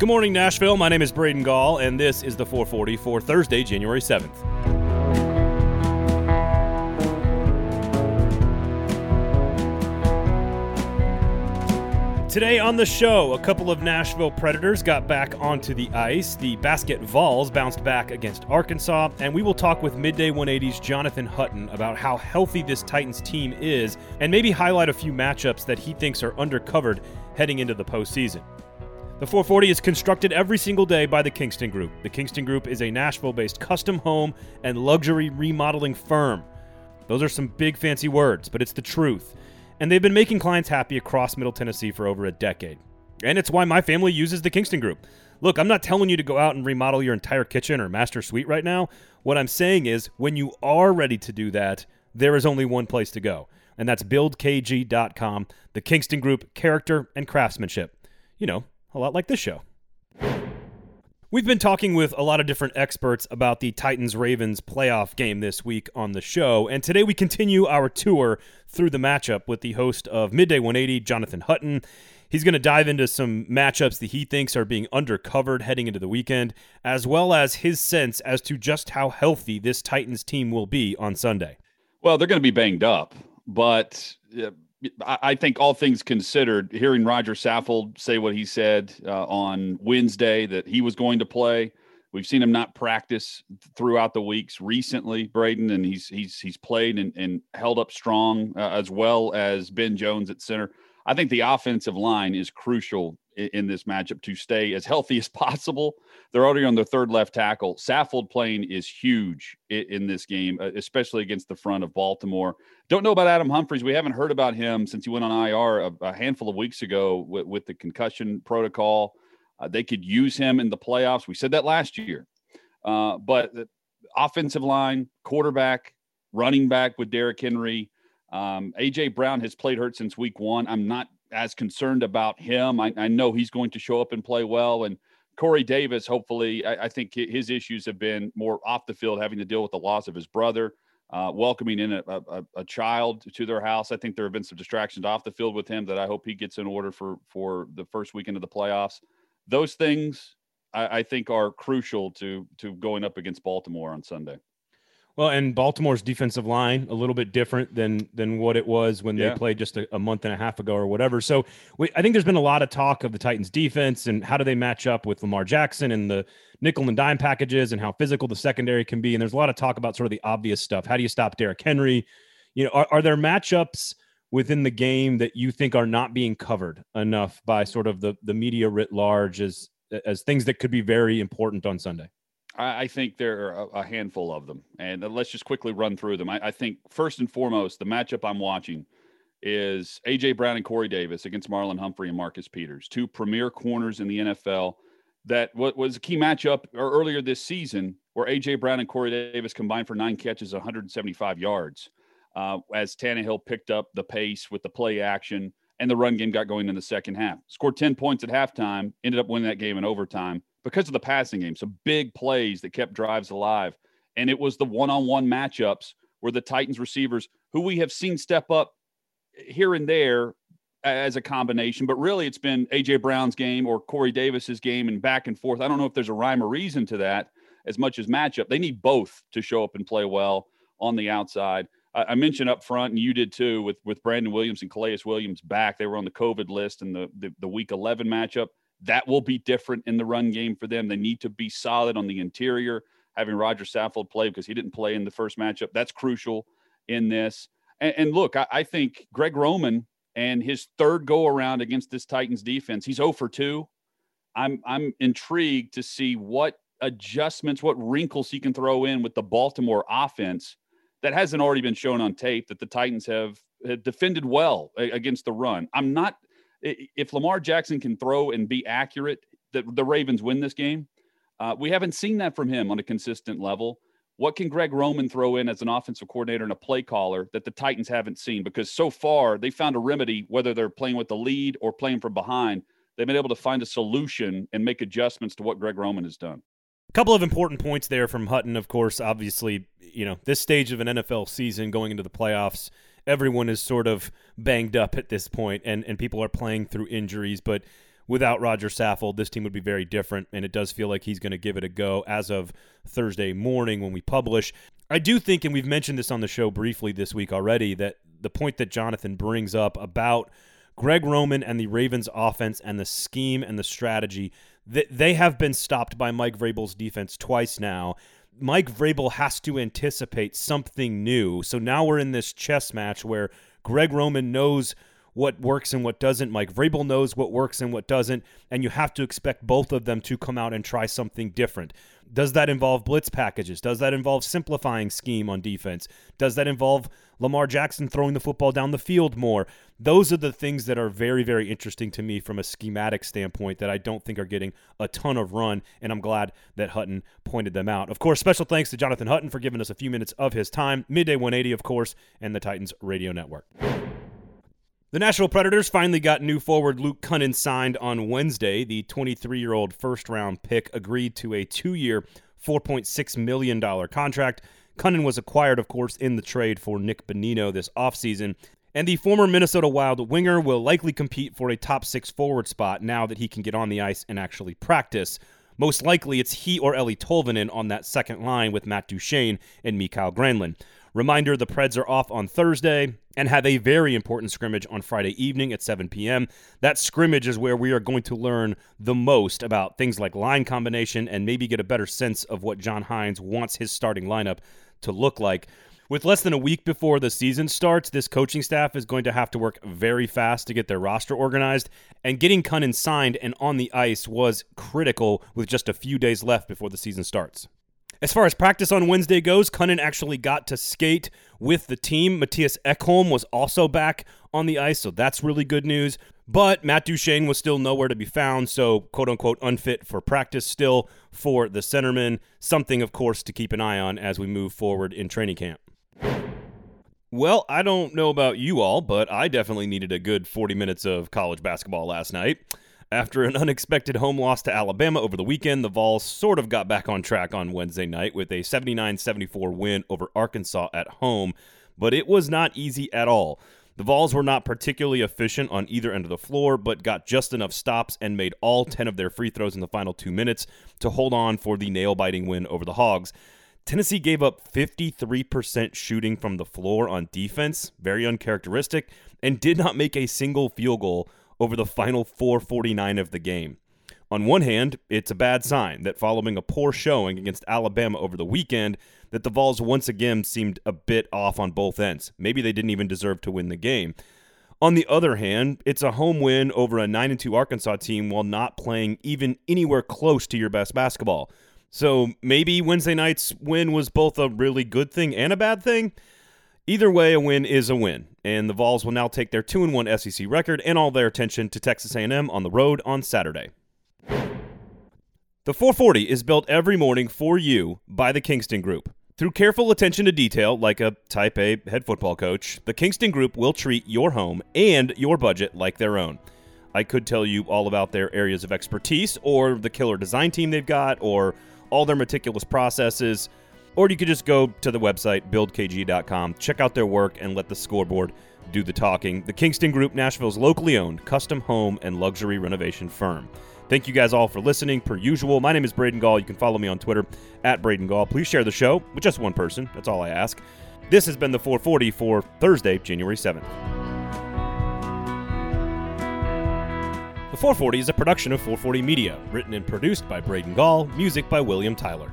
Good morning, Nashville. My name is Braden Gall, and this is the 440 for Thursday, January 7th. Today on the show, a couple of Nashville Predators got back onto the ice. The Basket Vols bounced back against Arkansas, and we will talk with Midday 180's Jonathan Hutton about how healthy this Titans team is and maybe highlight a few matchups that he thinks are undercovered heading into the postseason. The 440 is constructed every single day by the Kingston Group. The Kingston Group is a Nashville based custom home and luxury remodeling firm. Those are some big fancy words, but it's the truth. And they've been making clients happy across Middle Tennessee for over a decade. And it's why my family uses the Kingston Group. Look, I'm not telling you to go out and remodel your entire kitchen or master suite right now. What I'm saying is, when you are ready to do that, there is only one place to go, and that's buildkg.com, the Kingston Group character and craftsmanship. You know, a lot like this show. We've been talking with a lot of different experts about the Titans Ravens playoff game this week on the show, and today we continue our tour through the matchup with the host of Midday 180, Jonathan Hutton. He's going to dive into some matchups that he thinks are being undercovered heading into the weekend, as well as his sense as to just how healthy this Titans team will be on Sunday. Well, they're going to be banged up, but I think all things considered, hearing Roger Saffold say what he said uh, on Wednesday that he was going to play, we've seen him not practice throughout the weeks recently, Braden, and he's he's he's played and, and held up strong uh, as well as Ben Jones at center. I think the offensive line is crucial in this matchup to stay as healthy as possible. They're already on their third left tackle. Saffold playing is huge in this game, uh, especially against the front of Baltimore. Don't know about Adam Humphries. We haven't heard about him since he went on IR a, handful of weeks ago with, the concussion protocol. Uh, they could use him in the playoffs. We said that last year. Uh, but offensive line, quarterback, running back with Derrick Henry. Um, AJ Brown has played hurt since week one. I'm not as concerned about him. I, I, know he's going to show up and play well. And Corey Davis, hopefully, I, I, think his issues have been more off the field, having to deal with the loss of his brother, uh, welcoming in a, a, a, child to their house. I think there have been some distractions off the field with him that I hope he gets in order for for the first weekend of the playoffs. Those things I, I think are crucial to to going up against Baltimore on Sunday. Well, and Baltimore's defensive line a little bit different than than what it was when yeah. they played just a, a, month and a half ago or whatever. So we, I think there's been a lot of talk of the Titans' defense and how do they match up with Lamar Jackson and the nickel and dime packages and how physical the secondary can be. And there's a lot of talk about sort of the obvious stuff. How do you stop Derrick Henry? You know, are, are there matchups within the game that you think are not being covered enough by sort of the the media writ large as as things that could be very important on Sunday? I, think there are a, handful of them, and let's just quickly run through them. I, I think first and foremost, the matchup I'm watching is AJ Brown and Corey Davis against Marlon Humphrey and Marcus Peters, two premier corners in the NFL. That was a key matchup earlier this season, where AJ Brown and Corey Davis combined for nine catches, 175 yards, uh, as Tannehill picked up the pace with the play action and the run game got going in the second half. Scored 10 points at halftime, ended up winning that game in overtime because of the passing game. Some big plays that kept drives alive. And it was the one on one matchups where the Titans receivers, who we have seen step up here and there as a combination, but really it's been AJ Brown's game or Corey Davis's game and back and forth. I don't know if there's a rhyme or reason to that as much as matchup. They need both to show up and play well on the outside. I mentioned up front, and you did too, with with Brandon Williams and Calais Williams back. They were on the COVID list in the, the, the Week 11 matchup. That will be different in the run game for them. They need to be solid on the interior. Having Roger Saffold play because he didn't play in the first matchup, that's crucial in this. And, and look, I, I, think Greg Roman and his third go around against this Titans defense, he's 0 for 2. I'm I'm intrigued to see what adjustments, what wrinkles he can throw in with the Baltimore offense that hasn't already been shown on tape that the Titans have, have defended well against the run. I'm not if Lamar Jackson can throw and be accurate, the, the Ravens win this game. Uh, we haven't seen that from him on a consistent level. What can Greg Roman throw in as an offensive coordinator and a play caller that the Titans haven't seen? Because so far they found a remedy, whether they're playing with the lead or playing from behind. They've been able to find a solution and make adjustments to what Greg Roman has done. A couple of important points there from Hutton, of course. Obviously, you know, this stage of an NFL season going into the playoffs, everyone is sort of banged up at this point and, and people are playing through injuries. But without Roger Saffold, this team would be very different, and it does feel like he's going to give it a go as of Thursday morning when we publish. I do think, and we've mentioned this on the show briefly this week already, that the point that Jonathan brings up about Greg Roman and the Ravens offense and the scheme and the strategy, that they have been stopped by Mike Vrabel's defense twice now. Mike Vrabel has to anticipate something new. So now we're in this chess match where Greg Roman knows – what works and what doesn't. Mike Vrabel knows what works and what doesn't, and you have to expect both of them to come out and try something different. Does that involve blitz packages? Does that involve simplifying scheme on defense? Does that involve Lamar Jackson throwing the football down the field more? Those are the things that are very, very interesting to me from a schematic standpoint that I don't think are getting a ton of run, and I'm glad that Hutton pointed them out. Of course, special thanks to Jonathan Hutton for giving us a few minutes of his time. Midday 180, of course, and the Titans Radio Network. The Nashville Predators finally got new forward Luke Kunin signed on Wednesday. The 23 year old first round pick agreed to a two year, $4.6 million contract. Kunin was acquired, of course, in the trade for Nick Bonino this offseason. And the former Minnesota Wild winger will likely compete for a top six forward spot now that he can get on the ice and actually practice. Most likely, it's he or Eeli Tolvanen on that second line with Matt Duchene and Mikael Granlund. Reminder the Preds are off on Thursday and have a very important scrimmage on Friday evening at 7 p.m. That scrimmage is where we are going to learn the most about things like line combination and maybe get a better sense of what John Hynes wants his starting lineup to look like. With less than a week before the season starts, this coaching staff is going to have to work very fast to get their roster organized, and getting Kunin signed and on the ice was critical with just a few days left before the season starts. As far as practice on Wednesday goes, Kunin actually got to skate with the team. Mattias Ekholm was also back on the ice, so that's really good news. But Matt Duchene was still nowhere to be found, so quote unquote unfit for practice still for the centerman. Something, of course, to keep an eye on as we move forward in training camp. Well, I don't know about you all, but I definitely needed a good 40 minutes of college basketball last night. After an unexpected home loss to Alabama over the weekend, the Vols sort of got back on track on Wednesday night with a 79 74 win over Arkansas at home, but it was not easy at all. The Vols were not particularly efficient on either end of the floor, but got just enough stops and made all 10 of their free throws in the final two minutes to hold on for the nail biting win over the Hogs. Tennessee gave up 53% shooting from the floor on defense, very uncharacteristic, and did not make a single field goal over the final 449 of the game. On one hand, it's a bad sign that following a poor showing against Alabama over the weekend, that the Vols once again seemed a bit off on both ends. Maybe they didn't even deserve to win the game. On the other hand, it's a home win over a 9 2 Arkansas team while not playing even anywhere close to your best basketball. So maybe Wednesday night's win was both a really good thing and a bad thing. Either way, a win is a win, and the Vols will now take their 2 1 SEC record and all their attention to Texas A&M on the road on Saturday. The 440 is built every morning for you by the Kingston Group. Through careful attention to detail, like a type A head football coach, the Kingston Group will treat your home and your budget like their own. I could tell you all about their areas of expertise, or the killer design team they've got, or all their meticulous processes. Or you could just go to the website, buildkg.com, check out their work, and let the scoreboard do the talking. The Kingston Group, Nashville's locally owned custom home and luxury renovation firm. Thank you guys all for listening. Per usual, my name is Braden Gall. You can follow me on Twitter at Braden Gall. Please share the show with just one person. That's all I ask. This has been the 440 for Thursday, January 7th. The 440 is a production of 440 Media, written and produced by Braden Gall, music by William Tyler.